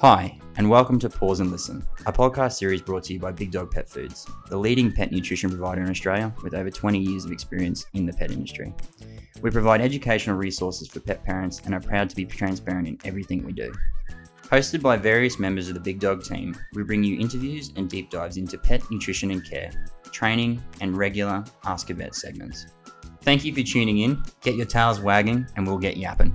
Hi, and welcome to Pause and Listen, a podcast series brought to you by Big Dog Pet Foods, the leading pet nutrition provider in Australia with over 20 years of experience in the pet industry. We provide educational resources for pet parents and are proud to be transparent in everything we do. Hosted by various members of the Big Dog team, we bring you interviews and deep dives into pet nutrition and care, training, and regular Ask a Vet segments. Thank you for tuning in. Get your tails wagging, and we'll get yapping.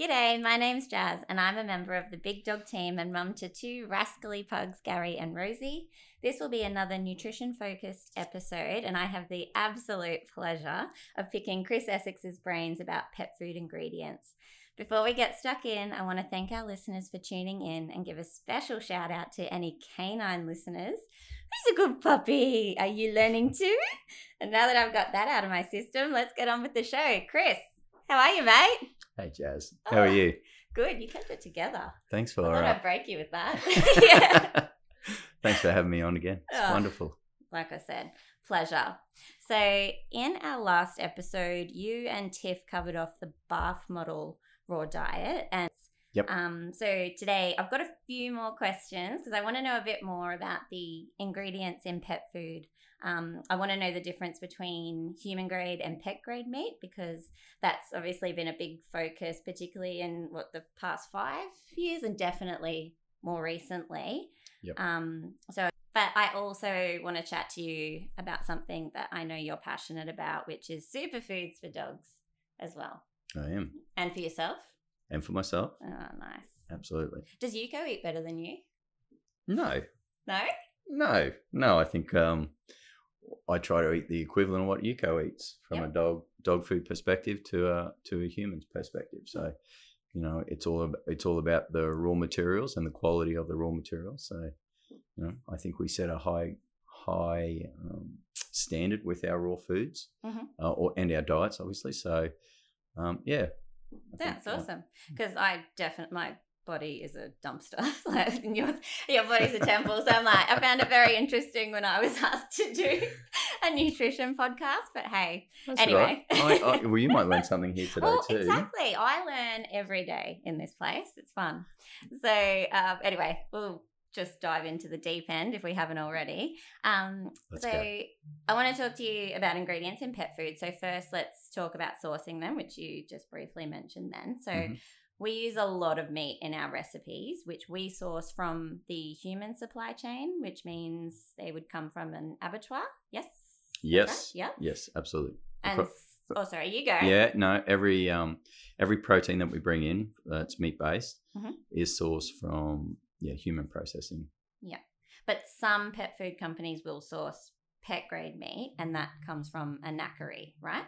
G'day, my name's Jazz, and I'm a member of the Big Dog team and mum to two rascally pugs, Gary and Rosie. This will be another nutrition focused episode, and I have the absolute pleasure of picking Chris Essex's brains about pet food ingredients. Before we get stuck in, I want to thank our listeners for tuning in and give a special shout out to any canine listeners. Who's a good puppy? Are you learning too? And now that I've got that out of my system, let's get on with the show. Chris, how are you, mate? Hey, Jazz. How are Oh. you? Good, you kept it together. Thanks I for thought uh, I'd break you with that. yeah. Thanks for having me on again. It's Oh. wonderful. Like I said, pleasure. So, in our last episode, you and Tiff covered off the BARF model raw diet. And Yep. um, so today I've got a few more questions because I want to know a bit more about the ingredients in pet food. Um, I want to know the difference between human grade and pet grade meat because that's obviously been a big focus, particularly in what the past five years and definitely more recently. Yep. Um, so, but I also want to chat to you about something that I know you're passionate about, which is superfoods for dogs as well, I am. and for yourself. And for myself, Oh, nice. absolutely. Does Yuko eat better than you? No, No. no, no. I think um, I try to eat the equivalent of what Yuko eats from Yep. a dog dog food perspective to a to a human's perspective. So, you know, it's all it's all about the raw materials and the quality of the raw materials. So, you know, I think we set a high high um, standard with our raw foods Mhm. uh, or and our diets, obviously. So, um, yeah. I That's awesome. Because I definitely, my body is a dumpster. like your, your body's a temple. So I'm like, I found it very interesting when I was asked to do a nutrition podcast. But hey, That's all right. Anyway. I, I, well, you might learn something here today well, too. exactly. I learn every day in this place. It's fun. So um, anyway, we'll just dive into the deep end if we haven't already. Um, so go. I want to talk to you about ingredients in pet food. So first, let's talk about sourcing them, which you just briefly mentioned. Then, so. Mhm. We use a lot of meat in our recipes, which we source from the human supply chain, which means they would come from an abattoir. Yes. Yes. right? Yep. Yes, absolutely. And oh, sorry, you go. Yeah, no, every um every protein that we bring in that's meat based Mhm. is sourced from yeah human processing. Yeah, but some pet food companies will source pet grade meat, and that comes from a knackery, right?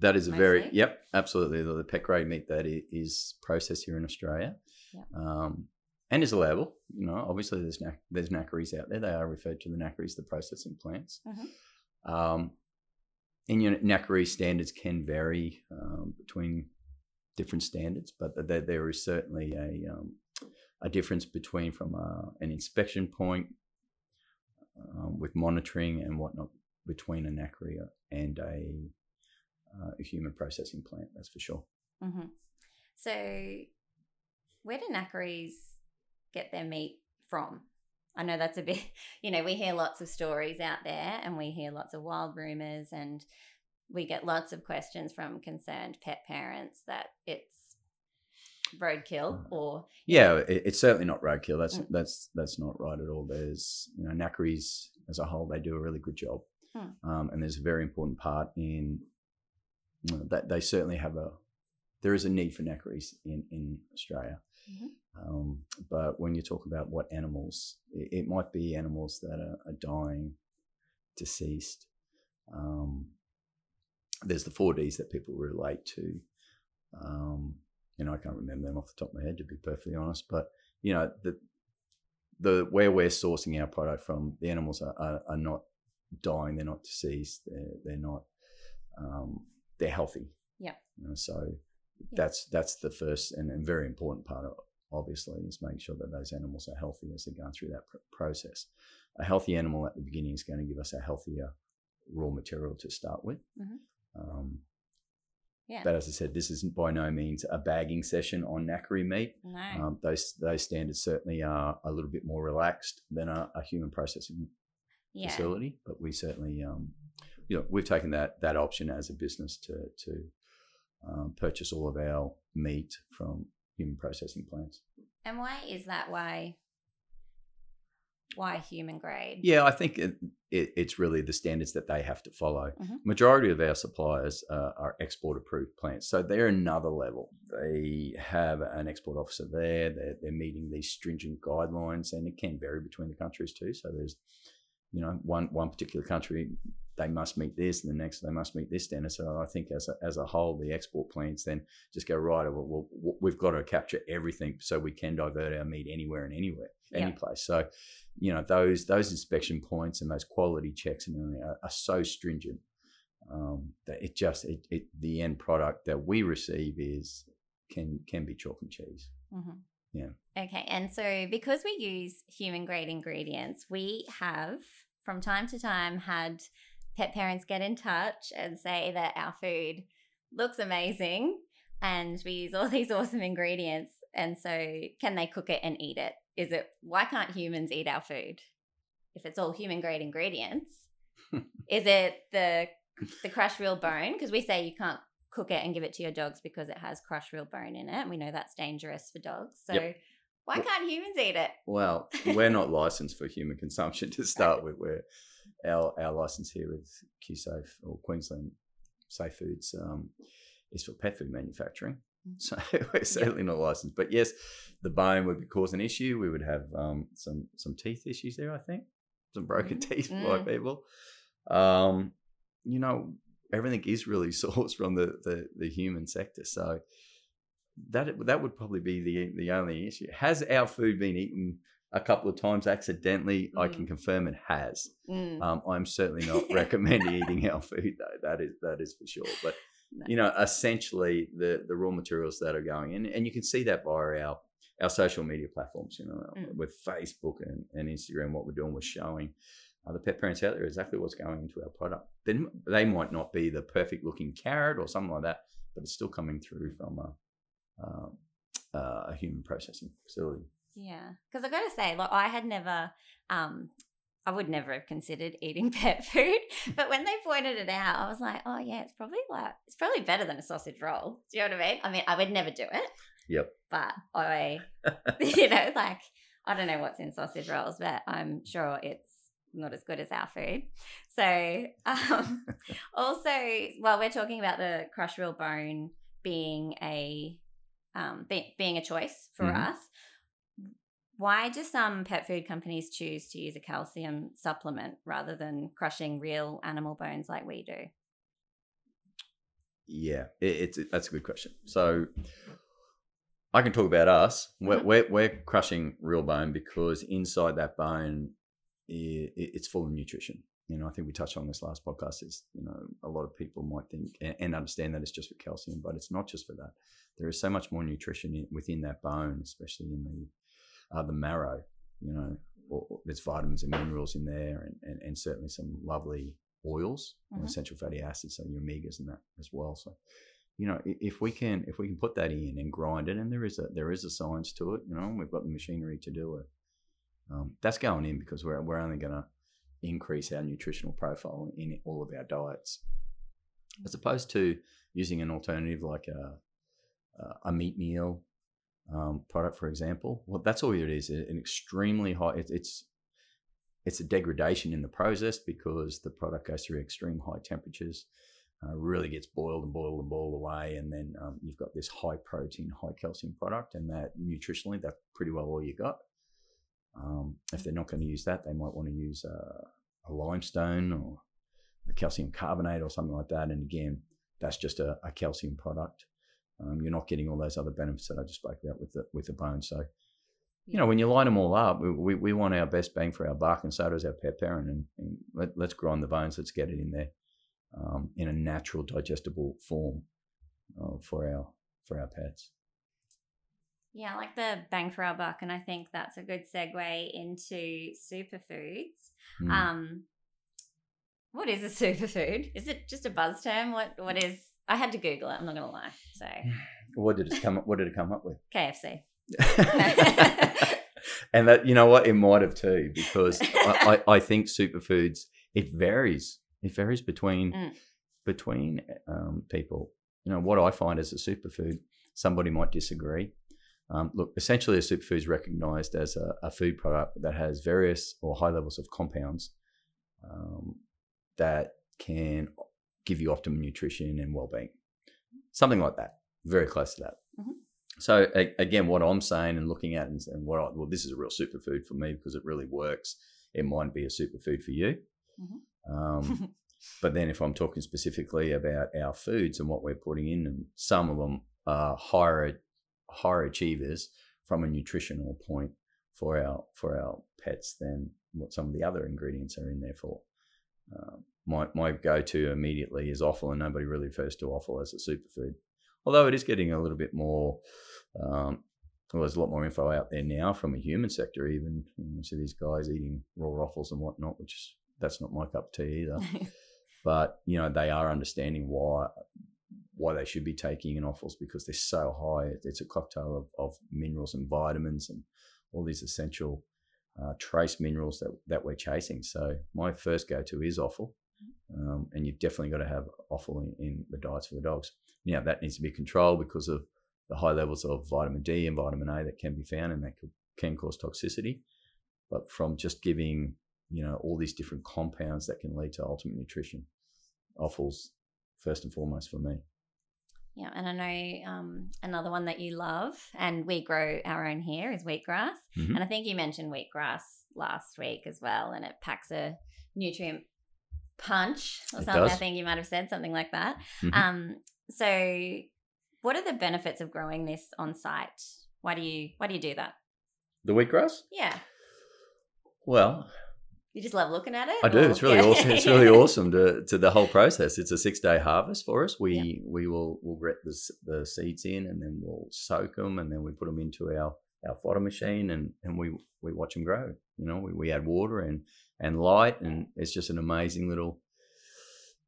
That is a very yep, absolutely the, the pet grade meat that is processed here in Australia, Yep. um, and is allowable. You know, obviously there's knack, there's knackeries out there. They are referred to the knackeries, the processing plants. Mhm. Um, and you know, knackery standards can vary um, between different standards, but there, there is certainly a um, a difference between from a, an inspection point um, with monitoring and whatnot between a knackery and a, uh, a human processing plant. That's for sure. hmm So, where do knackeries get their meat from? I know that's a bit, you know, we hear lots of stories out there and we hear lots of wild rumors and we get lots of questions from concerned pet parents that it's roadkill or Yeah, it, it's certainly not roadkill. That's Mm. that's that's not right at all. There's you know knackeries as a whole, they do a really good job, Hmm. um, and there's a very important part in know, that they certainly have a there is a need for knackeries in in Australia. Mhm. Um, but when you talk about what animals, it, it might be animals that are, are dying, deceased. Um, there's the four Ds that people relate to. Um, you know, I can't remember them off the top of my head to be perfectly honest. But you know, the the where we're sourcing our product from, the animals are, are, are not dying. They're not deceased. They're they're not. Um, they're healthy. Yeah. You know, so that's that's the first and, and very important part of obviously is making sure that those animals are healthy as they're going through that pr- process. A healthy animal at the beginning is going to give us a healthier raw material to start with. Mhm. Um, Yeah. But as I said, this isn't by no means a bagging session on knackery meat. no. Um, those those standards certainly are a little bit more relaxed than a, a human processing yeah. facility, but we certainly, um, you know, we've taken that that option as a business to to um, purchase all of our meat from human processing plants. And why is that? Why? Why human grade? Yeah, I think it, it, it's really the standards that they have to follow. Mhm. Majority of our suppliers uh, are export approved plants, so they're another level. They have an export officer there. They're, they're meeting these stringent guidelines, and it can vary between the countries too. So there's, you know, one one particular country they must meet this, and the next they must meet this standard. So I think as a, as a whole, the export plants then just go right. Well, we've got to capture everything so we can divert our meat anywhere and anywhere, any Yeah. place. So you know those those inspection points and those quality checks and everything are, are so stringent um, that it just it, it the end product that we receive is can can be chalk and cheese. Mhm. Yeah. Okay, and so because we use human grade ingredients, we have from time to time had pet parents get in touch and say that our food looks amazing and we use all these awesome ingredients. And so, can they cook it and eat it? Is it why can't humans eat our food if it's all human grade ingredients? Is it the the crushed real bone? Because we say you can't cook it and give it to your dogs because it has crushed real bone in it. And we know that's dangerous for dogs. So Yep. why can't humans eat it? Well, we're not licensed for human consumption to start with. We're our our license here with QSafe or Queensland Safe Foods um, is for pet food manufacturing. Mm. So we're certainly not licensed. But yes, the bone would cause an issue. We would have um, some some teeth issues there. I think some broken Mm. teeth Mm. by people. Um, you know, everything is really sourced from the, the the human sector. So that that would probably be the the only issue. Has our food been eaten a couple of times accidentally? I can Mm. confirm it has. Mm. Um, I'm certainly not recommending eating our food though. That is that is for sure. But No. you know, essentially the the raw materials that are going in, and you can see that via our our social media platforms. You know, Mm. with Facebook and, and Instagram, what we're doing, we're showing the pet parents out there exactly what's going into our product. Then they might not be the perfect looking carrot or something like that, but it's still coming through from a um, uh, a human processing facility. Yeah, because I got to say, like, I had never, um, I would never have considered eating pet food, but when they pointed it out, I was like, oh yeah, it's probably like it's probably better than a sausage roll. Do you know what I mean? I mean, I would never do it. Yep. But I, you know, like I don't know what's in sausage rolls, but I'm sure it's not as good as our food. So, um, also, while we're talking about the crush real bone being a um, be- being a choice for Mhm. us, why do some pet food companies choose to use a calcium supplement rather than crushing real animal bones like we do? Yeah, it, it's that's a good question. So I can talk about us. We're, Mhm. we're, we're crushing real bone because inside that bone, it's full of nutrition. You know, I think we touched on this last podcast. Is you know, a lot of people might think and, and understand that it's just for calcium, but it's not just for that. There is so much more nutrition in, within that bone, especially in the uh, the marrow. You know, or, or there's vitamins and minerals in there, and, and, and certainly some lovely oils, know, Mhm. essential fatty acids, so your omegas and that as well. So, you know, if we can if we can put that in and grind it, and there is a there is a science to it. You know, and we've got the machinery to do it. Um, that's going in because we're we're only going to increase our nutritional profile in all of our diets, as opposed to using an alternative like a a- meat meal um, product, for example. Well, that's all it is. An extremely high. It, it's it's a degradation in the process because the product goes through extreme high temperatures, uh, really gets boiled and boiled and boiled away, and then um, you've got this high protein, high calcium product, and that nutritionally, that's pretty well all you got. Um, if they're not going to use that, they might want to use a, a limestone or a calcium carbonate or something like that. And again, that's just a, a calcium product. Um, you're not getting all those other benefits that I just spoke about with the with the bone. So, you know, when you line them all up, we, we, we want our best bang for our buck, and so does our pet parent. And, and let, let's grind the bones. Let's get it in there um, in a natural, digestible form uh, for our for our pets. Yeah, I like the bang for our buck, and I think that's a good segue into superfoods. Mm. Um, what is a superfood? Is it just a buzz term? What what is I had to Google it. I'm not gonna lie. So What did it come? up What did it come up with? KFC. and that you know what it might have too because I, I, I think superfoods it varies it varies between Mm. between um, people you know what i find as a superfood somebody might disagree um, look essentially a superfood is recognized as a, a food product that has various or high levels of compounds um, that can give you optimum nutrition and well-being something like that very close to that Mhm. so a- again, what I'm saying and looking at and, and what I, well, this is a real superfood for me because it really works. It might be a superfood for you. Mhm. Um, but then if I'm talking specifically about our foods and what we're putting in, and some of them are higher higher achievers from a nutritional point for our for our pets than what some of the other ingredients are in there for. Um, my my go to immediately is offal, and nobody really refers to offal as a superfood. Although it is getting a little bit more, um, well, there's a lot more info out there now from a human sector. Even you see these guys eating raw offals and whatnot, which that's not my cup of tea either but you know they are understanding why why they should be taking in offals because they're so high. It's a cocktail of, of minerals and vitamins and all these essential uh, trace minerals that, that we're chasing. So my first go to is offal, um, and you've definitely got to have offal in, in the diets for the dogs. Now that needs to be controlled because of the high levels of vitamin D and vitamin A that can be found, and that could, can cause toxicity. But from just giving you know all these different compounds that can lead to ultimate nutrition, offals first and foremost for me. Yeah, and I know um, another one that you love, and we grow our own here is wheatgrass. Mhm. And I think you mentioned wheatgrass last week as well, and it packs a nutrient punch or It something. I think you might have said something like that. Mhm. Um, so, what are the benefits of growing this on site? Why do you why do you do that? The wheatgrass? Yeah, Well, you just love looking at it. I do. or- It's really Yeah. awesome. It's really awesome to, to the whole process. It's a six day harvest for us. We Yeah. we will we'll get the, the seeds in and then we'll soak them and then we put them into our, our fodder machine and, and we we watch them grow. You know, we, we add water and and light and it's just an amazing little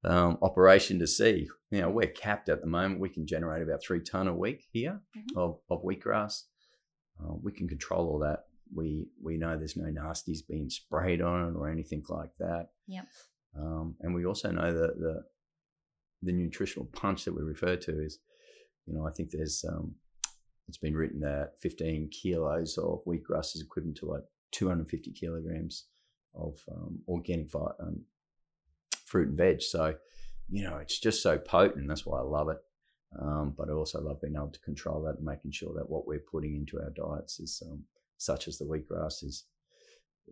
um, operation to see. You know, we're capped at the moment. We can generate about three ton a week here Mhm. of, of wheatgrass. Uh, we can control all that. We we know there's no nasties being sprayed on it or anything like that. Yep. Um, and we also know that the the nutritional punch that we refer to is, you know, I think there's um, it's been written that 15 kilos of wheatgrass is equivalent to like 250 kilograms of um, organic vi- um, fruit and veg. So, you know, it's just so potent. That's why I love it. Um, but I also love being able to control that and making sure that what we're putting into our diets is um, such as the wheatgrass is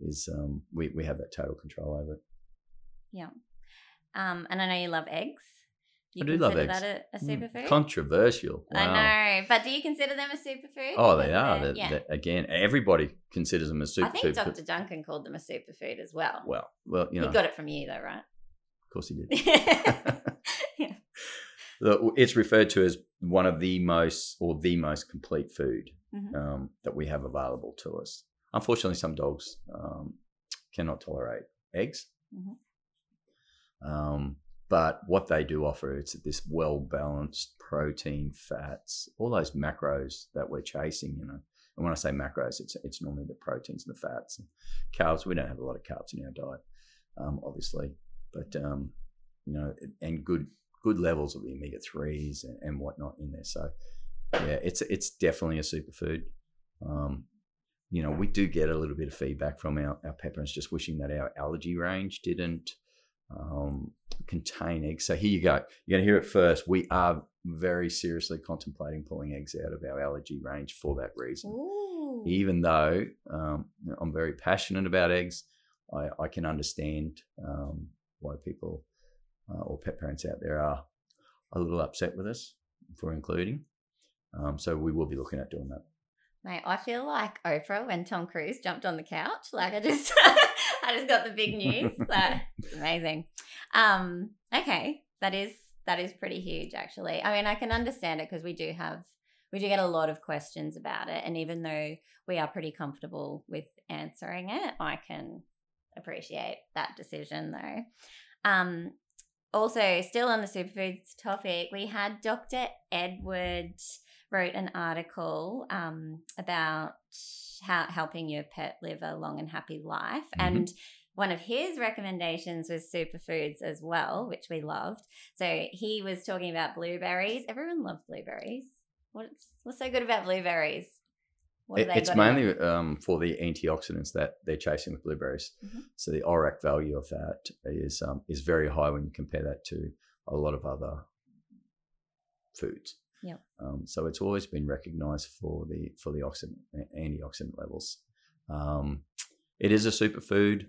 is um, we we have that total control over it. Um, and I know you love eggs. You I do love eggs. that a, a Mm, superfood? Controversial. Wow. I know, but do you consider them a superfood? Oh, they are. they're- yeah. they're- again, everybody considers them a superfood. I think Dr. Duncan called them a superfood as well. Well, well, you know, he got it from you, though, right? of course he did. The- it's referred to as one of the most or the most complete food Mhm. um, that we have available to us. Unfortunately, some dogs um, cannot tolerate eggs. Mhm. Um, but what they do offer is this well balanced protein, fats, all those macros that we're chasing. You know, and when I say macros, it's it's normally the proteins and the fats and carbs. We don't have a lot of carbs in our diet, um, obviously, but um, you know, and good good levels of the omega threes and, and whatnot in there. So yeah, it's it's definitely a superfood. Um, you know, we do get a little bit of feedback from our, our pet parents just wishing that our allergy range didn't um, contain eggs. So here you go. You're going to hear it first. We are very seriously contemplating pulling eggs out of our allergy range for that reason. Ooh. Even though um, I'm very passionate about eggs, I, I can understand um, why people uh, or pet parents out there are a little upset with us for including. Um, so we will be looking at doing that. Mate, I feel like Oprah when Tom Cruise jumped on the couch. Like I just, I just got the big news. So it's amazing. Um, okay, that is that is pretty huge, actually. I mean, I can understand it because we do have we do get a lot of questions about it, and even though we are pretty comfortable with answering it, I can appreciate that decision, though. Um, also, still on the superfoods topic, we had Dr. Edward wrote an article um, about how helping your pet live a long and happy life. Mhm. And one of his recommendations was superfoods as well, which we loved. So he was talking about blueberries. Everyone loves blueberries. What's what's so good about blueberries? It- it's mainly um, for the antioxidants that they're chasing with blueberries. Mhm. So the ORAC value of that is um, is very high when you compare that to a lot of other foods. Yep. Um, so it's always been recognised for the for the oxidant, antioxidant levels. Um, it is a superfood,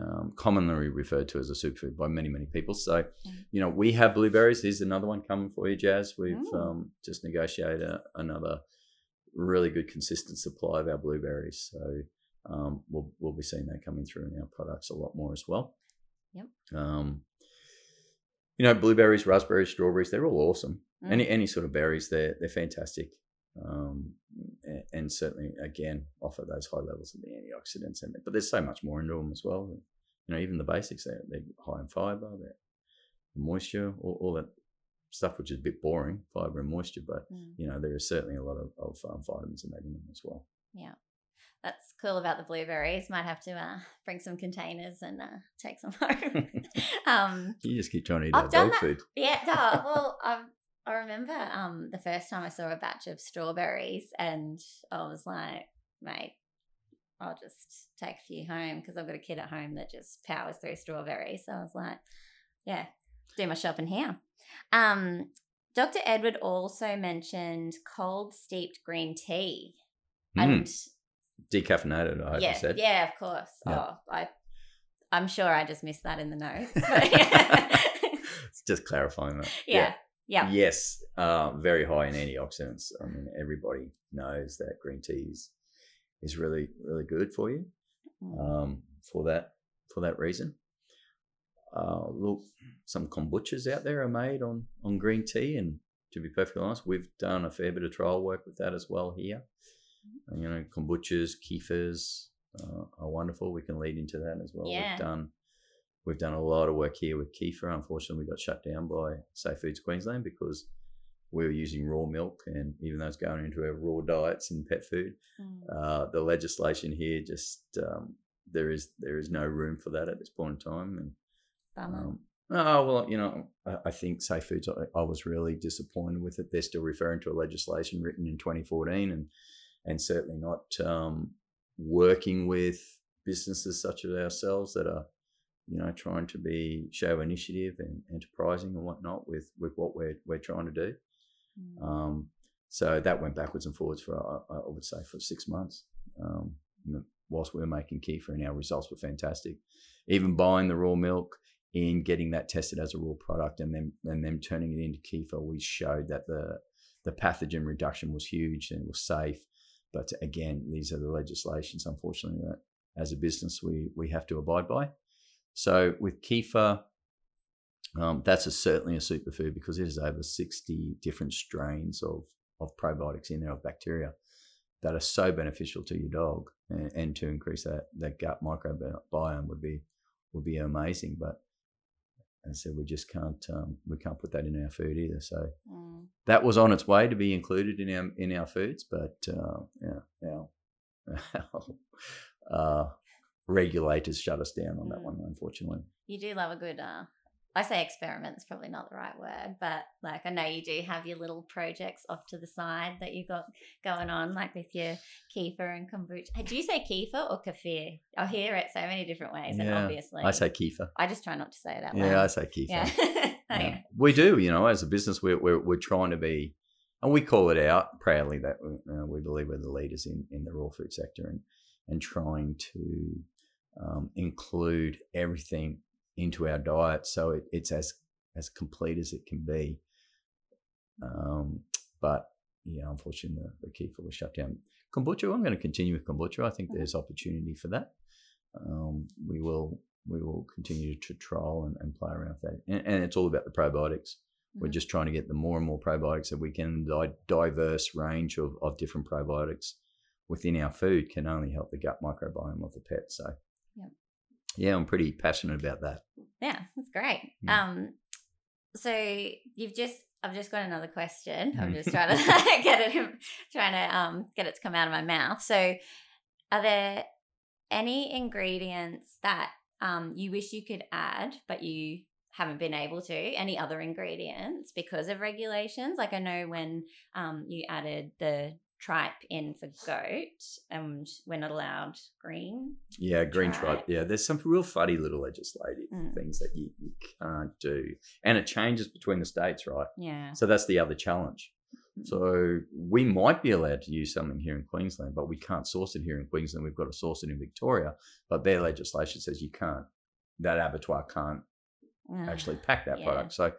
um, commonly referred to as a superfood by many many people. So, Mm. you know, we have blueberries. Here's another one coming for you, Jazz. We've Mm. um, just negotiated a, another really good consistent supply of our blueberries. So um, we'll we'll be seeing that coming through in our products a lot more as well. Yep. Um, you know, blueberries, raspberries, strawberries, they're all awesome. Mm. Any any sort of berries, they're they're fantastic. Um, and, and certainly again offer those high levels of the antioxidants in it. But there's so much more into them as well. You know, even the basics, they're, they're high in fiber, they're moisture, all, all that stuff which is a bit boring, fiber and moisture, but Mm. you know, there is certainly a lot of, of um, vitamins and that in them as well. Yeah. That's cool about the blueberries. Might have to uh, bring some containers and uh, take some home. um, You just keep trying to eat I've done dog that. food. yeah, no, well, I, I remember um, the first time I saw a batch of strawberries and I was like, mate, I'll just take a few home because I've got a kid at home that just powers through strawberries. So I was like, yeah, do my shopping here. Um, Dr. Edward also mentioned cold steeped green tea. Mm, And decaffeinated, I hope yeah, you said. yeah, of course. Yeah. Oh, I, I'm sure I just missed that in the notes. Yeah. It's just clarifying that. yeah, yeah, Yes, uh, very high in antioxidants. I mean, everybody knows that green tea is, is really, really good for you Mm. um, for that for that reason. Uh, look, some kombuchas out there are made on on green tea, and to be perfectly honest, we've done a fair bit of trial work with that as well here. You know, kombuchas, kefirs uh, are wonderful. We can lead into that as well. Yeah. We've done we've done a lot of work here with kefir. Unfortunately, we got shut down by Safe Foods Queensland because we were using raw milk, and even though it's going into our raw diets in pet food, Mm. uh, the legislation here just um, there is there is no room for that at this point in time. And Bummer. um, oh well, you know, I, I think Safe Foods. I, I was really disappointed with it. They're still referring to a legislation written in 2014, and and certainly not um, working with businesses such as ourselves that are, you know, trying to be show initiative and enterprising and whatnot with with what we're we're trying to do. Mm. Um, so that went backwards and forwards for I, I would say for six months. Um, whilst we were making kefir, and our results were fantastic. Even buying the raw milk in getting that tested as a raw product, and then and then turning it into kefir, we showed that the the pathogen reduction was huge and it was safe. But again, these are the legislations, unfortunately, that as a business we we have to abide by. So with kefir, um, that's a, certainly a superfood because there's over 60 different strains of, of probiotics in there, of bacteria that are so beneficial to your dog. And, and to increase that, that gut microbiome would be would be amazing. But I said, we just can't um, we can't put that in our food either. So Mm. that was on its way to be included in our in our foods, but uh, yeah, our, our uh, regulators shut us down on that Mm. one, unfortunately. You do love a good. Uh, I say experiment's probably not the right word, but like I know you do have your little projects off to the side that you got going on, like with your kefir and kombucha. Do you say kefir or kefir? I hear it so many different ways, and obviously, I say kefir. I just try not to say it out loud. Yeah, I say kefir. Yeah, Yeah. We do, you know, as a business, we're, we're, we're trying to be, and we call it out proudly that uh, we believe we're the leaders in, in the raw food sector and, and trying to um, include everything into our diet so it, it's as, as complete as it can be. Um, but yeah, unfortunately, the, the kefir was shut down. Kombucha, I'm going to continue with kombucha. I think there's opportunity for that. Um, we will we will continue to trial and, and play around with that. And, and it's all about the probiotics. We're Mhm. just trying to get the more and more probiotics that we can. The diverse range of, of different probiotics within our food can only help the gut microbiome of the pet. So. Yeah, I'm pretty passionate about that. Yeah, that's great. Mm. Um, so you've just I've just got another question. I'm Mm. just trying to get it trying to um get it to come out of my mouth. So are there any ingredients that um you wish you could add but you haven't been able to? Any other ingredients because of regulations? Like I know when um you added the tripe in for goat and we're not allowed green. Yeah, green Try. tripe. Yeah, there's some real fuddy little legislative Mm. things that you, you can't do. And it changes between the states, right? Yeah. So that's the other challenge. So we might be allowed to use something here in Queensland, but we can't source it here in Queensland. We've got to source it in Victoria. But their legislation says you can't, that abattoir can't Ah, actually pack that Yeah. product. So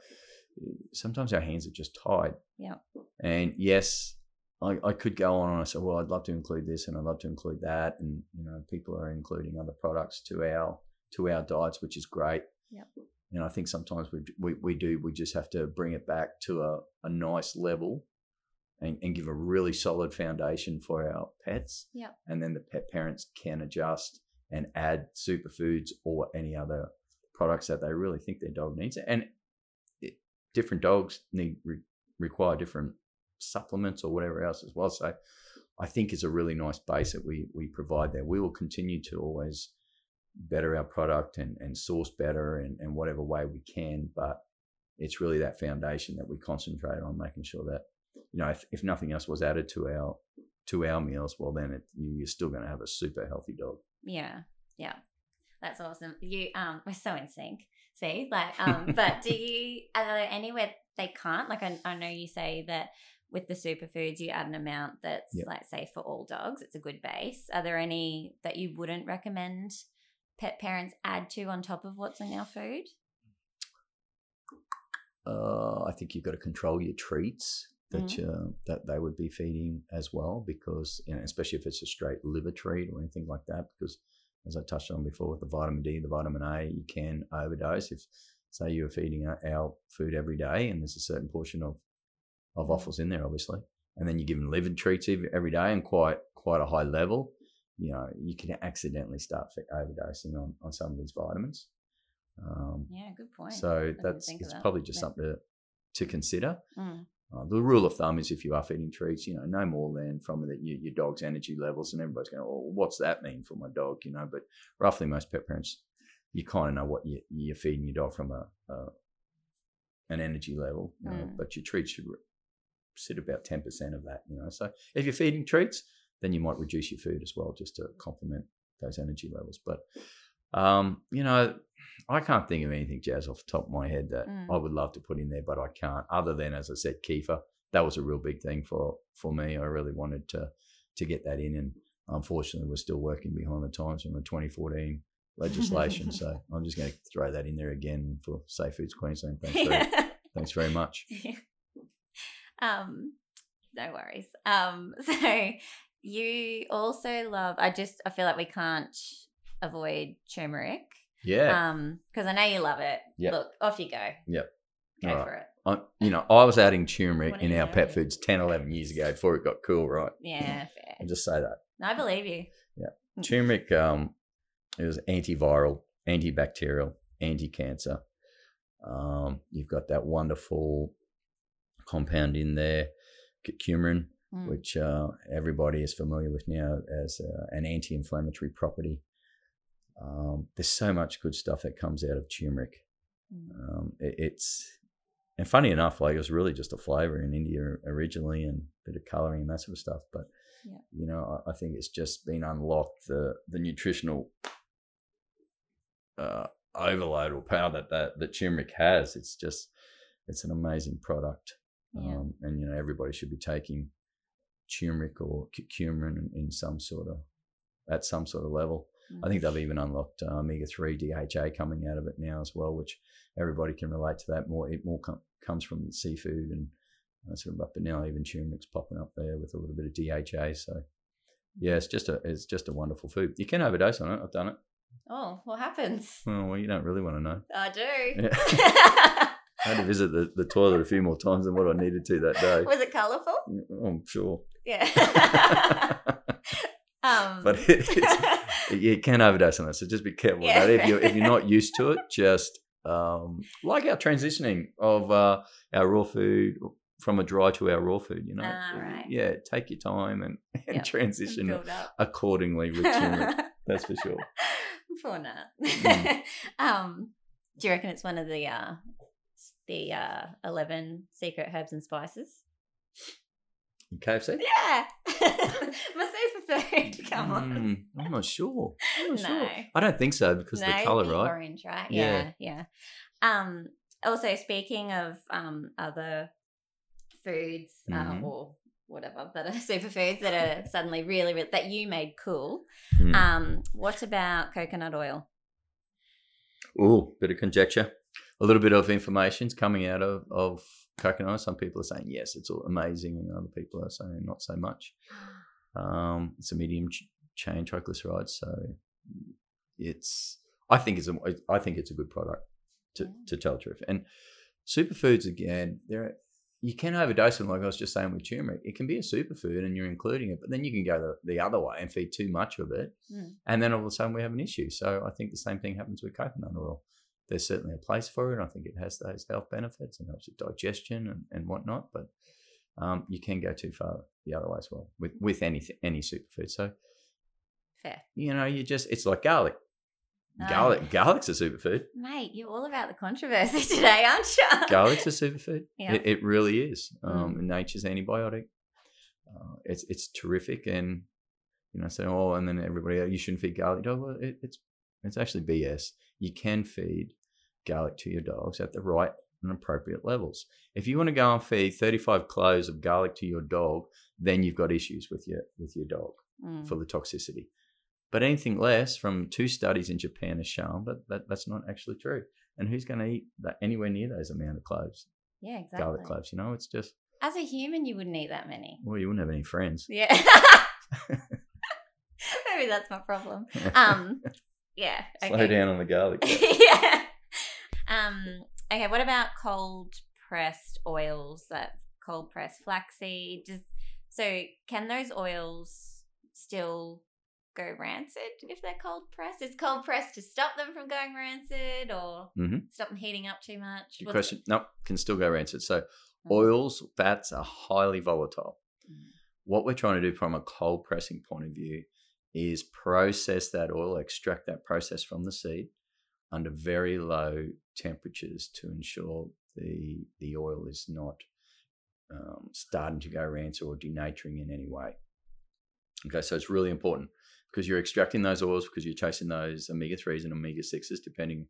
sometimes our hands are just tied. Yep. And yes, I, I could go on and I say, well, I'd love to include this and I'd love to include that. And, you know, people are including other products to our to our diets, which is great. Yep. And I think sometimes we, we, we do, we just have to bring it back to a, a nice level and, and give a really solid foundation for our pets. Yep. And then the pet parents can adjust and add superfoods or any other products that they really think their dog needs. And it, different dogs need re, require different supplements or whatever else as well. So I think it's a really nice base that we we provide there. We will continue to always better our product and, and source better in, in whatever way we can. But it's really that foundation that we concentrate on making sure that, you know, if, if nothing else was added to our to our meals, well then it, you- you're still going to have a super healthy dog. Yeah, yeah, that's awesome. You um, we're so in sync. See, like, um, but do you are there anywhere they can't? Like, I, I know you say that with the superfoods, you add an amount that's Yep. like, say, for all dogs, it's a good base. Are there any that you wouldn't recommend pet parents add to on top of what's in our food? Uh, I think you've got to control your treats that uh, that they would be feeding as well, because you know, especially if it's a straight liver treat or anything like that. Because as I touched on before, with the vitamin D, the vitamin A, you can overdose. If say you're feeding our, our food every day, and there's a certain portion of of offals in there, obviously, and then you're giving liver treats every, day and quite quite a high level, you know, you can accidentally start overdosing on on some of these vitamins. Um, Yeah, good point. so didn't that's it's that, probably just something to, to consider. Mm. Uh, the rule of thumb is if you are feeding treats, you know, no more than from the, your, your dog's energy levels, and everybody's going, "Oh, what's that mean for my dog?" You know, but roughly most pet parents, you kind of know what you, you're feeding your dog from a, a an energy level, you know, Mm. but your treats should sit about ten percent of that, you know. So if you're feeding treats, then you might reduce your food as well, just to complement those energy levels. But um, you know, I can't think of anything, Jazz, off the top of my head that Mm. I would love to put in there, but I can't. Other than, as I said, kefir. That was a real big thing for for me. I really wanted to to get that in, and unfortunately, we're still working behind the times from the 2014 legislation. so I'm just going to throw that in there again for Safe Foods Queensland. Thanks, very, thanks very much. um, no worries. Um, so you also love. I just I feel like we can't avoid turmeric. Yeah. Um, because I know you love it. Yep. Look, off you go. Yep. Go All right. for it. I, you know, I was adding turmeric in our know? pet foods 10, 11 years ago before it got cool, right? Yeah, fair. I'll just say that. I believe you. Yeah. Turmeric um it was antiviral antibacterial anti-cancer um you've got that wonderful compound in there curcumin Mm. which uh, everybody is familiar with now as uh, an anti-inflammatory property um, there's so much good stuff that comes out of turmeric Mm. um, it, it's and funny enough like it was really just a flavor in india originally and a bit of coloring and that sort of stuff but Yeah. you know I, I think it's just been unlocked the the nutritional uh, overload or power that, that that turmeric has it's just it's an amazing product Yeah. um, and you know everybody should be taking turmeric or curcumin in, some sort of at some sort of level Mm. I think they've even unlocked uh, omega three DHA coming out of it now as well, which everybody can relate to that more. It more com- comes from seafood and uh, sort of but now even turmeric's popping up there with a little bit of DHA. So yeah, it's just a it's just a wonderful food. You can overdose on it. I've done it. Oh, what happens? Oh, well, you don't really want to know. I do. Yeah. I had to visit the, the toilet a few more times than what I needed to that day. Was it colourful? Oh, I'm sure. Yeah. um, but it, you can overdose on that, so just be careful Yeah, that. If you're if you're not used to it, just um, like our transitioning of uh, our raw food from a dry to our raw food. You know, Ah, right. yeah, take your time and, and Yep. transition up. accordingly with turmeric. That's for sure. For now. Mm. um, do you reckon it's one of the uh, the uh, eleven secret herbs and spices? In KFC. Yeah, my super food. Come on. Mm, I'm not sure. I'm not No. sure. I don't think so because of the color, right? Orange, right? Yeah. Yeah, yeah. Um, also, speaking of um, other foods uh, or whatever that are superfoods that are suddenly really, really that you made cool. Mm. Um, what about coconut oil? Oh, bit of conjecture. A little bit of information's coming out of, of coconut. Some people are saying yes, it's all amazing, and other people are saying not so much. Um, it's a medium ch- chain triglyceride, so it's. I think it's a. I think it's a good product, to, Yeah. to tell the truth. And superfoods again, there you can overdose them. Like I was just saying with turmeric, it can be a superfood, and you're including it, but then you can go the, the other way and feed too much of it, Mm. and then all of a sudden we have an issue. So I think the same thing happens with coconut oil. There's certainly a place for it. I think it has those health benefits and helps with digestion and, and whatnot. But um, you can go too far the other way as well with with any any superfood. So Fair, you know, you just it's like garlic. Oh, Garlic, garlic's a superfood. mate. You're all about the controversy today, aren't you? Garlic's a superfood. Yeah. It, it really is. Mm. Um, Nature's antibiotic. Uh, it's it's terrific, and you know, say oh, and then everybody, oh, you shouldn't feed garlic dog. Well, it, it's it's actually BS. You can feed garlic to your dogs at the right and appropriate levels. If you want to go and feed 35 cloves of garlic to your dog, then you've got issues with your with your dog Mm. for the toxicity. But anything less, from two studies in Japan, has shown that, that that's not actually true. And who's going to eat that anywhere near those amount of cloves, Yeah, exactly. garlic cloves? You know, it's just As a human, you wouldn't eat that many. well, you wouldn't have any friends. Yeah. Maybe that's my problem. Um, yeah. Slow okay. down on the garlic. yeah. Um, okay, what about cold pressed oils? That cold pressed flaxseed. Just so can those oils still go rancid if they're cold pressed? Is cold pressed to stop them from going rancid or Mhm. stop them heating up too much? Good What's- question. No, can still go rancid. So Mm. oils, fats are highly volatile. Mm. What we're trying to do from a cold pressing point of view is process that oil, extract that process from the seed under very low temperatures to ensure the the oil is not um, starting to go rancid or denaturing in any way. Okay, so it's really important because you're extracting those oils because you're chasing those omega threes and omega sixes, depending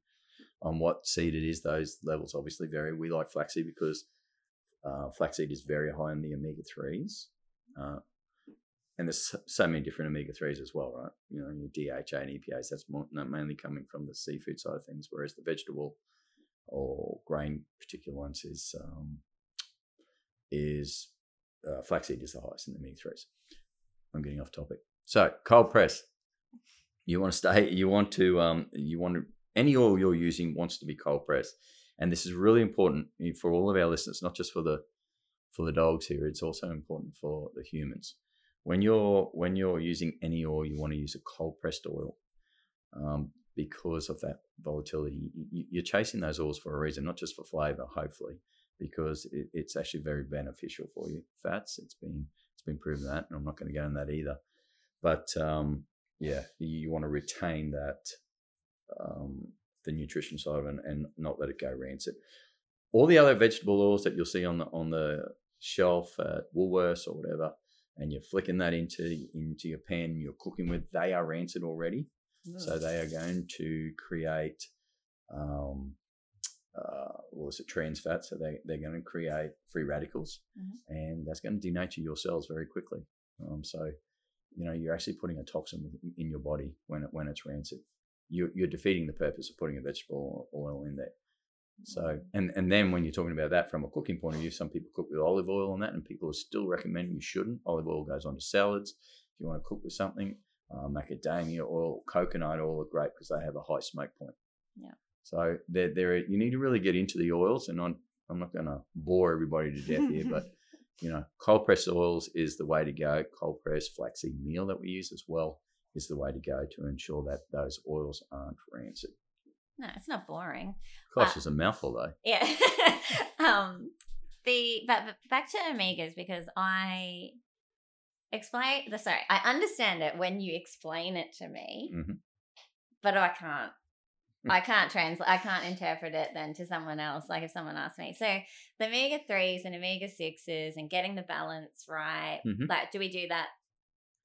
on what seed it is. Those levels obviously vary. We like flaxseed because uh, flaxseed is very high in the omega threes. Uh, and there's so- many different omega threes as well, right? You know, your DHA and EPAs. That's more, mainly coming from the seafood side of things, whereas the vegetable or grain particular ones is um, is uh, flaxseed is the highest in the omega threes. I'm getting off topic. So cold press. You want to stay. You want to. Um, you want to. Any oil you're using wants to be cold pressed, and this is really important for all of our listeners, not just for the for the dogs here. It's also important for the humans. When you're when you're using any oil, you want to use a cold pressed oil um, because of that volatility. You- you- You're chasing those oils for a reason, not just for flavor, hopefully, because it's actually very beneficial for you. Fats, it's been it's been proven that, and I'm not going to go into that either. But um, yeah, you, want to retain that um, the nutrition side of it and, and not let it go rancid. All the other vegetable oils that you'll see on the on the shelf at Woolworths or whatever, and you're flicking that into into your pan, you're cooking with, they are rancid already. So they are going to create, um, uh, what was it, trans fat. So they, they're going to create free radicals, Mhm. and that's going to denature your cells very quickly. Um, so, you know, you're actually putting a toxin in- your body when it, when it's rancid. You're, you're defeating the purpose of putting a vegetable oil in there. So, and, and then when you're talking about that from a cooking point of view, some people cook with olive oil and that, and people are still recommending you shouldn't. Olive oil goes onto salads. If you want to cook with something, uh, macadamia oil, coconut oil are great because they have a high smoke point. Yeah. So they're, they're, you need to really get into the oils, and I'm, I'm not going to bore everybody to death here, but you know, cold pressed oils is the way to go. Cold pressed flaxseed meal that we use as well is the way to go to ensure that those oils aren't rancid. No, it's not boring. Gosh, Uh, it's a mouthful though. Yeah. um, the but, but back to omegas because I explain the sorry I understand it when you explain it to me, Mhm. but I can't. Mm. I can't translate. I can't interpret it then to someone else. Like if someone asks me, so the omega threes and omega sixes and getting the balance right. Mhm. Like, do we do that?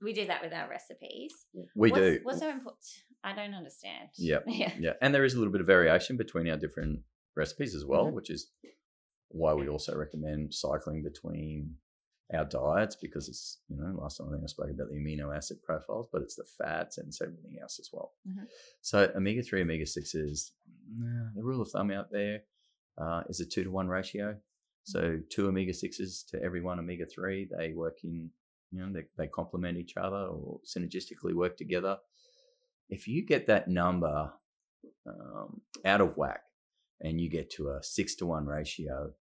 We do that with our recipes. We what's, do. What's so important? I don't understand. Yep. Yeah. Yeah, and there is a little bit of variation between our different recipes as well, Mhm. which is why we also recommend cycling between our diets because it's you know last time I think I spoke about the amino acid profiles, but it's the fats and it's everything else as well. Mhm. So omega three, omega sixes, nah, the rule of thumb out there uh, is a two to one ratio. So two omega sixes to every one omega three, they work in you know they, they complement each other or synergistically work together. If you get that number um, out of whack and you get to a six to one ratio,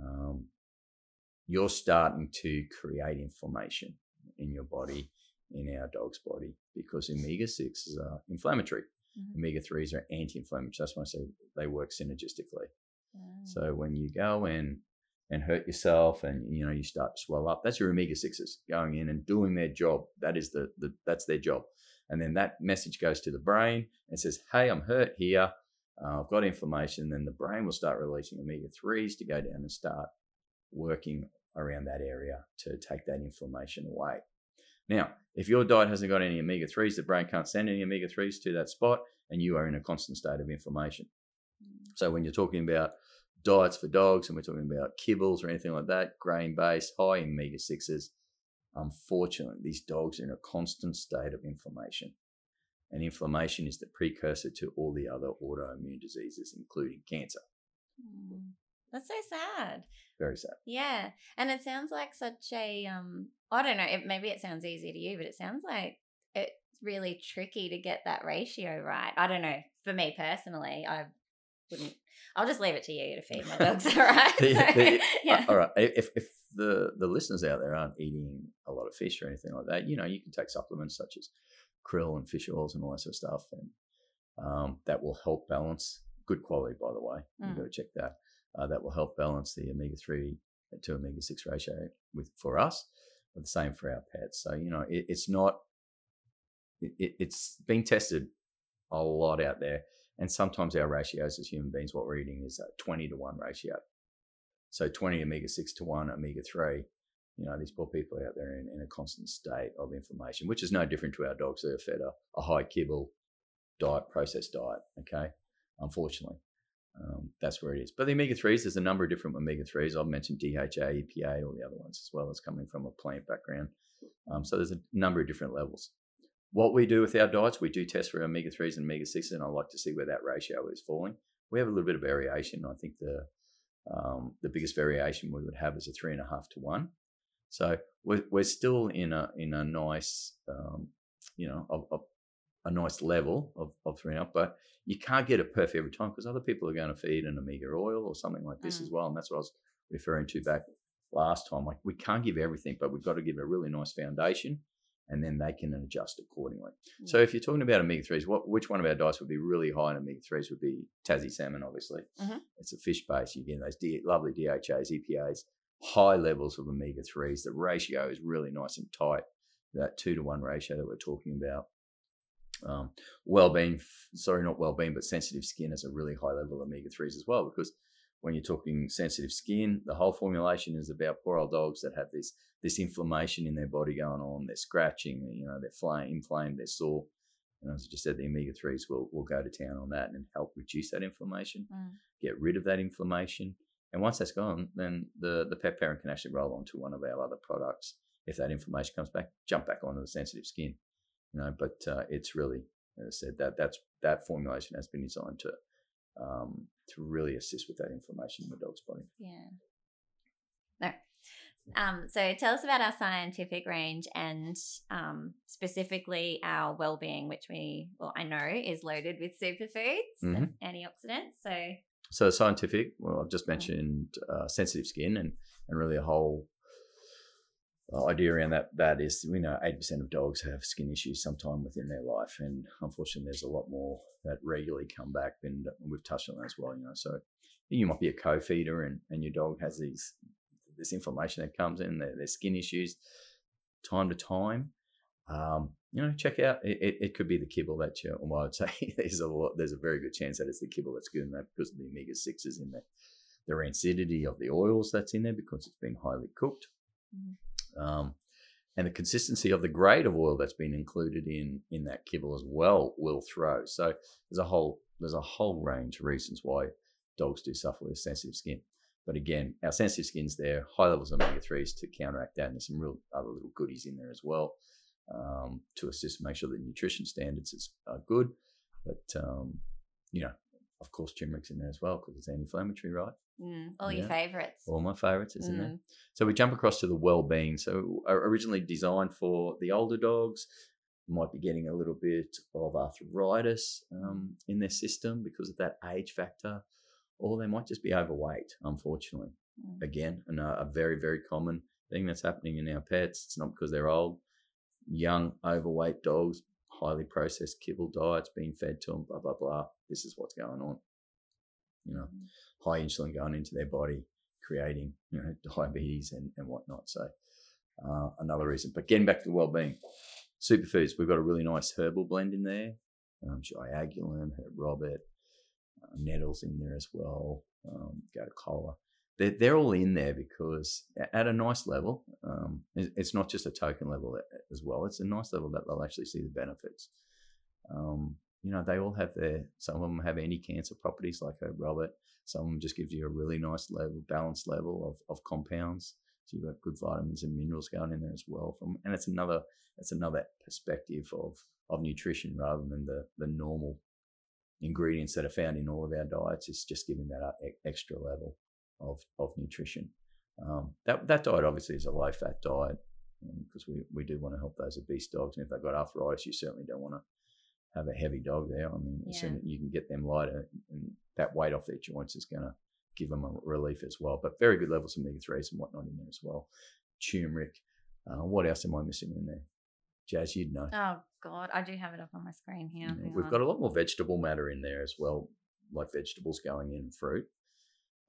um, you're starting to create inflammation in your body, in our dog's body, because omega 6s are inflammatory. Mhm. Omega 3s are anti inflammatory. That's why I say they work synergistically. Mm. So when you go and and hurt yourself and you know you start to swell up, that's your omega sixes going in and doing their job. That is the, the that's their job. And then that message goes to the brain and says, "Hey, I'm hurt here. Uh, I've got inflammation." Then the brain will start releasing omega threes to go down and start working around that area to take that inflammation away. Now, if your diet hasn't got any omega threes, the brain can't send any omega threes to that spot, and you are in a constant state of inflammation. So when you're talking about diets for dogs and we're talking about kibbles or anything like that, grain based, high in omega sixes, unfortunately, these dogs are in a constant state of inflammation. And inflammation is the precursor to all the other autoimmune diseases, including cancer. Mm. That's so sad. Very sad. Yeah, and it sounds like such a um. I don't know. It, maybe it sounds easy to you, but it sounds like it's really tricky to get that ratio right. I don't know. For me personally, I wouldn't. I'll just leave it to you to feed my dogs. All right. The- So, the- yeah. Uh, all right. If, if the, the listeners out there aren't eating a lot of fish or anything like that, you know, you can take supplements such as krill and fish oils and all that sort of stuff. And um, that will help balance good quality, by the way. You've Mm. got to check that. Uh, that will help balance the omega 3 to omega 6 ratio with for us, but the same for our pets. So, you know, it, it's not, it, it, it's being tested a lot out there. And sometimes our ratios as human beings, what we're eating is a 20 to 1 ratio. So 20 omega 6 to 1 omega 3. You know, these poor people out there in, in a constant state of inflammation, which is no different to our dogs that are fed a, a high kibble diet, processed diet. Okay. Unfortunately, um, that's where it is. But the omega 3s, there's a number of different omega 3s. I've mentioned DHA, EPA, all the other ones as well as coming from a plant background. Um, so there's a number of different levels. What we do with our diets, we do test for omega 3s and omega 6s, and I like to see where that ratio is falling. We have a little bit of variation. I think the um, the biggest variation we would have is a three and a half to one. So we're, we're still in a in a nice um, you know a nice level of, of three and half, but you can't get it perfect every time because other people are going to feed an omega oil or something like this Mm. as well, and that's what I was referring to back last time. Like we can't give everything, but we've got to give a really nice foundation, and then they can adjust accordingly. So if you're talking about omega threes, what which one of our diets would be really high in omega threes would be Tassie salmon, obviously. Mhm. It's a fish base. You get those D, lovely DHAs, EPAs, high levels of omega threes. The ratio is really nice and tight. That two to one ratio that we're talking about. Um, well-being, sorry, not well-being, but sensitive skin has a really high level of omega threes as well. Because when you're talking sensitive skin, the whole formulation is about poor old dogs that have this this inflammation in their body going on. They're scratching, you know, they're flying, inflamed, they're sore. And as I just said, the omega threes will will go to town on that and help reduce that inflammation, Mm. get rid of that inflammation. And once that's gone, then the the pet parent can actually roll onto one of our other products. If that inflammation comes back, jump back onto the sensitive skin. You know, but uh, it's really, as I said, that that's that formulation has been designed to um, to really assist with that inflammation in the dog's body. Yeah. No. Um, so tell us about our scientific range and um, specifically our well-being, which we, well, I know is loaded with superfoods and antioxidants. So So scientific, well, I've just mentioned uh, sensitive skin and and really a whole idea around that that is we know 80% of dogs have skin issues sometime within their life, and unfortunately, there's a lot more that regularly come back. And we've touched on that as well. You know, so you might be a co-feeder, and, and your dog has these this inflammation that comes in, their, their skin issues, time to time. Um, you know, check out. It, it, it, could be the kibble that you. Well, I'd say there's a lot. There's a very good chance that it's the kibble that's doing that because of the omega sixes in there, the rancidity of the oils that's in there because it's been highly cooked. Mm-hmm um, and the consistency of the grade of oil that's been included in in that kibble as well will throw. So there's a whole there's a whole range of reasons why dogs do suffer with sensitive skin. But again, our sensitive skin's there, high levels of omega threes to counteract that, and there's some real other little goodies in there as well um, to assist make sure the nutrition standards is, are good. But um, you know, of course, turmeric's in there as well because it's anti-inflammatory, right? Mm, all yeah. your favorites. All my favorites is mm. in there. So we jump across to the well-being. So originally designed for the older dogs, might be getting a little bit of arthritis um, in their system because of that age factor, or they might just be overweight. Unfortunately, mm. again, and a, a very very common thing that's happening in our pets. It's not because they're old. Young overweight dogs, highly processed kibble diets being fed to them. Blah blah blah. This is what's going on you know, high insulin going into their body, creating, you know, diabetes and, and whatnot. So uh, another reason. But getting back to the well-being, superfoods, we've got a really nice herbal blend in there. Um, Herb Robert, uh, nettles in there as well, um, Gotu They're, they're all in there because at a nice level, um, it's not just a token level as well. It's a nice level that they'll actually see the benefits. Um, you know, they all have their, some of them have anti-cancer properties like a Robert. Some of them just gives you a really nice level, balanced level of, of compounds. So you've got good vitamins and minerals going in there as well. From and it's another it's another perspective of of nutrition rather than the the normal ingredients that are found in all of our diets. It's just giving that extra level of of nutrition. Um, that that diet obviously is a low fat diet because um, we, we do want to help those obese dogs. And if they've got arthritis, you certainly don't want to have a heavy dog there. I mean, yeah. soon you can get them lighter, and that weight off their joints is going to give them a relief as well. But very good levels of omega threes and whatnot in there as well. Turmeric. Uh, what else am I missing in there? Jazz, you'd know. Oh God, I do have it up on my screen here. Yeah, we've on. got a lot more vegetable matter in there as well, like vegetables going in fruit.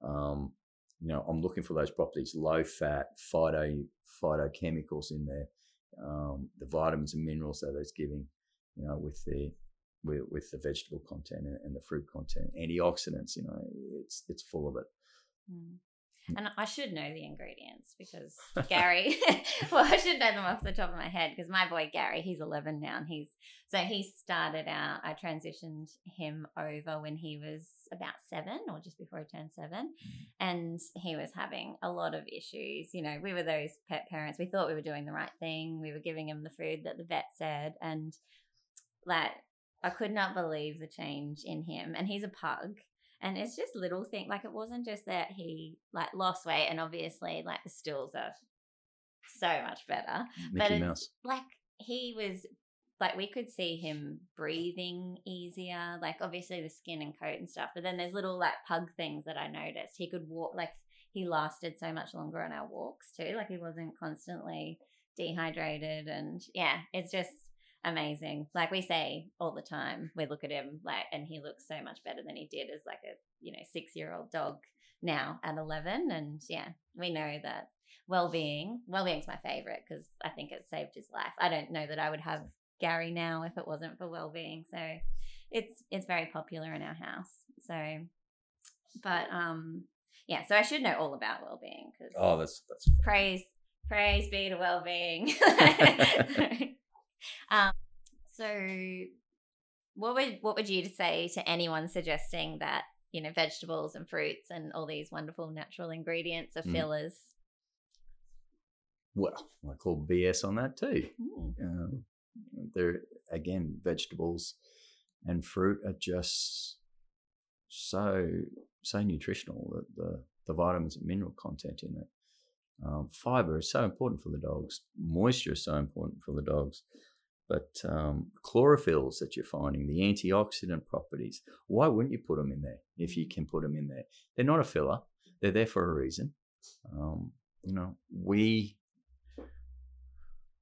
Um, you know, I'm looking for those properties: low fat, phyto phytochemicals in there, um, the vitamins and minerals that it's giving you know, with the with, with the vegetable content and, the fruit content, antioxidants. You know, it's it's full of it. Mm. And I should know the ingredients because Gary, well, I should know them off the top of my head because my boy Gary, he's 11 now, and he's so he started out. I transitioned him over when he was about seven or just before he turned seven, mm. and he was having a lot of issues. You know, we were those pet parents. We thought we were doing the right thing. We were giving him the food that the vet said, and like I could not believe the change in him. And he's a pug. And it's just little thing like it wasn't just that he like lost weight and obviously like the stools are so much better. Mickey but Mouse. like he was like we could see him breathing easier, like obviously the skin and coat and stuff. But then there's little like pug things that I noticed. He could walk like he lasted so much longer on our walks too. Like he wasn't constantly dehydrated and yeah, it's just amazing. Like we say all the time, we look at him like, and he looks so much better than he did as like a you know six year old dog now at eleven. And yeah, we know that well-being well-being's my favorite because i think it saved his life i don't know that i would have gary now if it wasn't for well-being so it's it's very popular in our house so but um yeah so i should know all about well-being because oh that's that's praise praise be to well-being um, so, what would what would you say to anyone suggesting that you know vegetables and fruits and all these wonderful natural ingredients are mm. fillers? Well, I call BS on that too. Mm. Um, they're again vegetables and fruit are just so so nutritional. that the, the vitamins and mineral content in it. Um, fiber is so important for the dogs. Moisture is so important for the dogs. But um, chlorophylls that you're finding, the antioxidant properties, why wouldn't you put them in there if you can put them in there? They're not a filler. They're there for a reason. Um, you know, we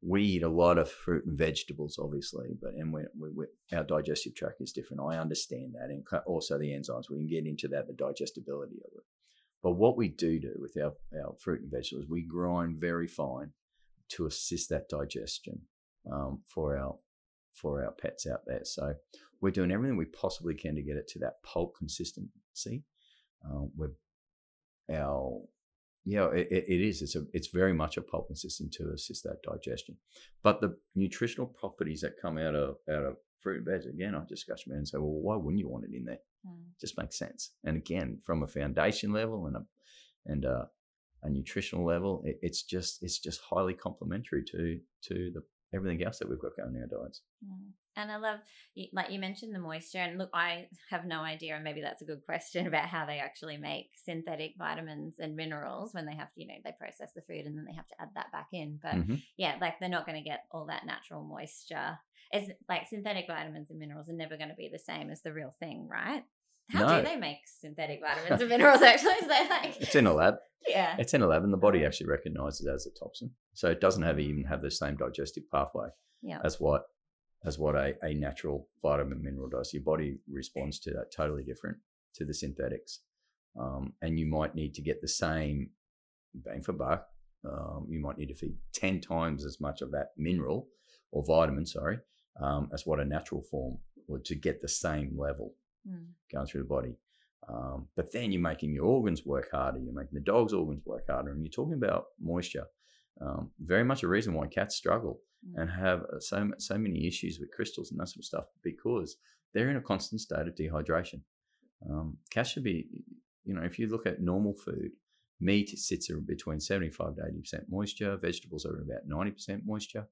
we eat a lot of fruit and vegetables, obviously, but and we, we, our digestive tract is different. I understand that, and also the enzymes. We can get into that, the digestibility of it. But what we do do with our, our fruit and vegetables, we grind very fine to assist that digestion um, for our for our pets out there. So we're doing everything we possibly can to get it to that pulp consistency. Um, we're our yeah, it, it is. It's a it's very much a pulping system to assist that digestion. But the nutritional properties that come out of out of fruit and veg, again, I discuss and say, well, why wouldn't you want it in there? Mm. Just makes sense. And again, from a foundation level and a and a, a nutritional level, it, it's just it's just highly complementary to to the everything else that we've got going in our diets. Mm. And I love, like you mentioned, the moisture. And look, I have no idea, and maybe that's a good question about how they actually make synthetic vitamins and minerals when they have to, you know, they process the food and then they have to add that back in. But mm-hmm. yeah, like they're not going to get all that natural moisture. It's like synthetic vitamins and minerals are never going to be the same as the real thing, right? How no. do they make synthetic vitamins and minerals? Actually, is they like it's in a lab. Yeah, it's in a lab, and the body actually recognizes it as a toxin, so it doesn't have even have the same digestive pathway. Yeah, as what as what a, a natural vitamin mineral does. Your body responds to that totally different to the synthetics. Um, and you might need to get the same bang for buck. Um, you might need to feed 10 times as much of that mineral or vitamin, sorry, um, as what a natural form would to get the same level mm. going through the body. Um, but then you're making your organs work harder, you're making the dog's organs work harder, and you're talking about moisture. Um, very much a reason why cats struggle mm. and have uh, so so many issues with crystals and that sort of stuff because they're in a constant state of dehydration. Um, cats should be, you know, if you look at normal food, meat sits between 75 to 80% moisture, vegetables are about 90% moisture.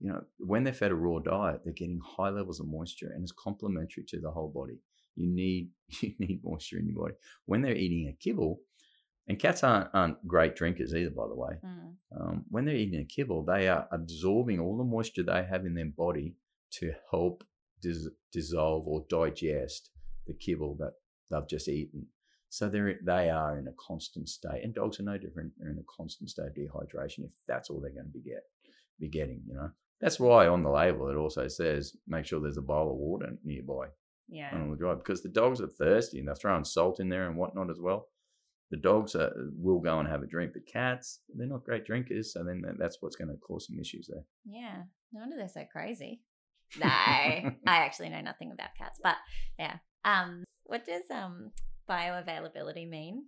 You know, when they're fed a raw diet, they're getting high levels of moisture and it's complementary to the whole body. You need you need moisture in your body. When they're eating a kibble, and cats aren't, aren't great drinkers either, by the way. Mm. Um, when they're eating a kibble, they are absorbing all the moisture they have in their body to help dis- dissolve or digest the kibble that they've just eaten. So they're they are in a constant state, and dogs are no different. They're in a constant state of dehydration if that's all they're going to be get be getting. You know, that's why on the label it also says make sure there's a bowl of water nearby. Yeah. On the drive because the dogs are thirsty and they're throwing salt in there and whatnot as well the dogs are, will go and have a drink, but cats, they're not great drinkers. So then that's what's going to cause some issues there. Yeah. No wonder they're so crazy. No, I actually know nothing about cats, but yeah. Um, what does um bioavailability mean?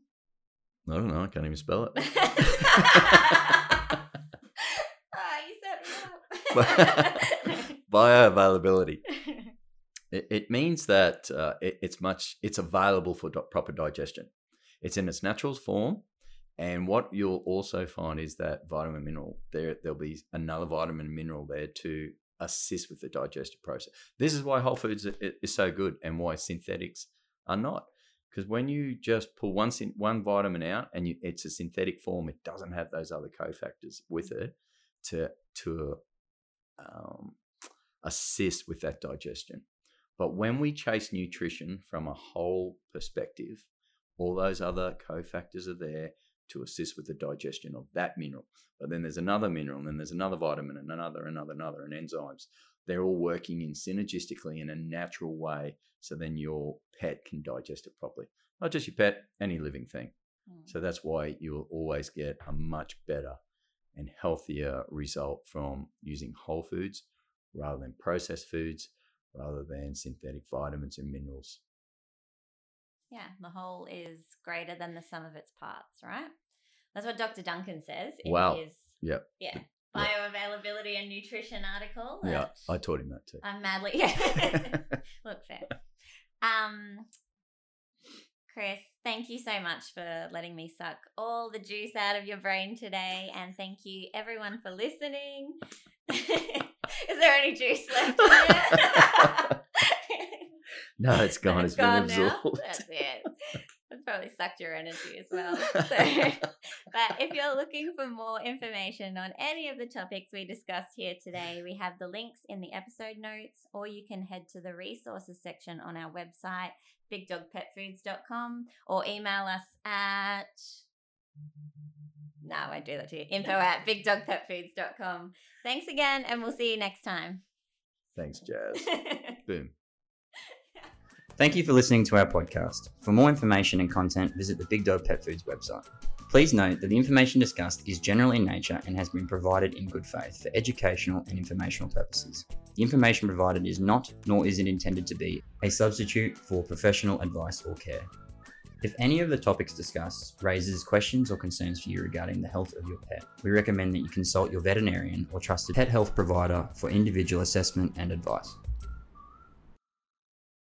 I don't know. I can't even spell it. oh, you set me up. bioavailability. It, it means that uh, it, it's much. It's available for do- proper digestion. It's in its natural form. And what you'll also find is that vitamin mineral, there there'll be another vitamin mineral there to assist with the digestive process. This is why whole foods is so good and why synthetics are not. Because when you just pull one one vitamin out and you, it's a synthetic form, it doesn't have those other cofactors with it to to um, assist with that digestion. But when we chase nutrition from a whole perspective, all those other cofactors are there to assist with the digestion of that mineral. But then there's another mineral, and then there's another vitamin, and another, another, another, and enzymes. They're all working in synergistically in a natural way, so then your pet can digest it properly. Not just your pet, any living thing. Mm. So that's why you will always get a much better and healthier result from using whole foods rather than processed foods, rather than synthetic vitamins and minerals. Yeah, the whole is greater than the sum of its parts, right? That's what Dr. Duncan says in wow. his yep. yeah bioavailability yep. and nutrition article. Yeah, I taught him that too. I'm madly yeah. Look fair. Um, Chris, thank you so much for letting me suck all the juice out of your brain today, and thank you everyone for listening. Is there any juice left? No, it's gone. it's, it's gone been absorbed. That's it. It's probably sucked your energy as well. So, but if you're looking for more information on any of the topics we discussed here today, we have the links in the episode notes, or you can head to the resources section on our website, bigdogpetfoods.com, or email us at No, I won't do that to you. Info at bigdogpetfoods.com. Thanks again, and we'll see you next time. Thanks, Jazz. Boom. Thank you for listening to our podcast. For more information and content, visit the Big Dog Pet Foods website. Please note that the information discussed is general in nature and has been provided in good faith for educational and informational purposes. The information provided is not, nor is it intended to be, a substitute for professional advice or care. If any of the topics discussed raises questions or concerns for you regarding the health of your pet, we recommend that you consult your veterinarian or trusted pet health provider for individual assessment and advice.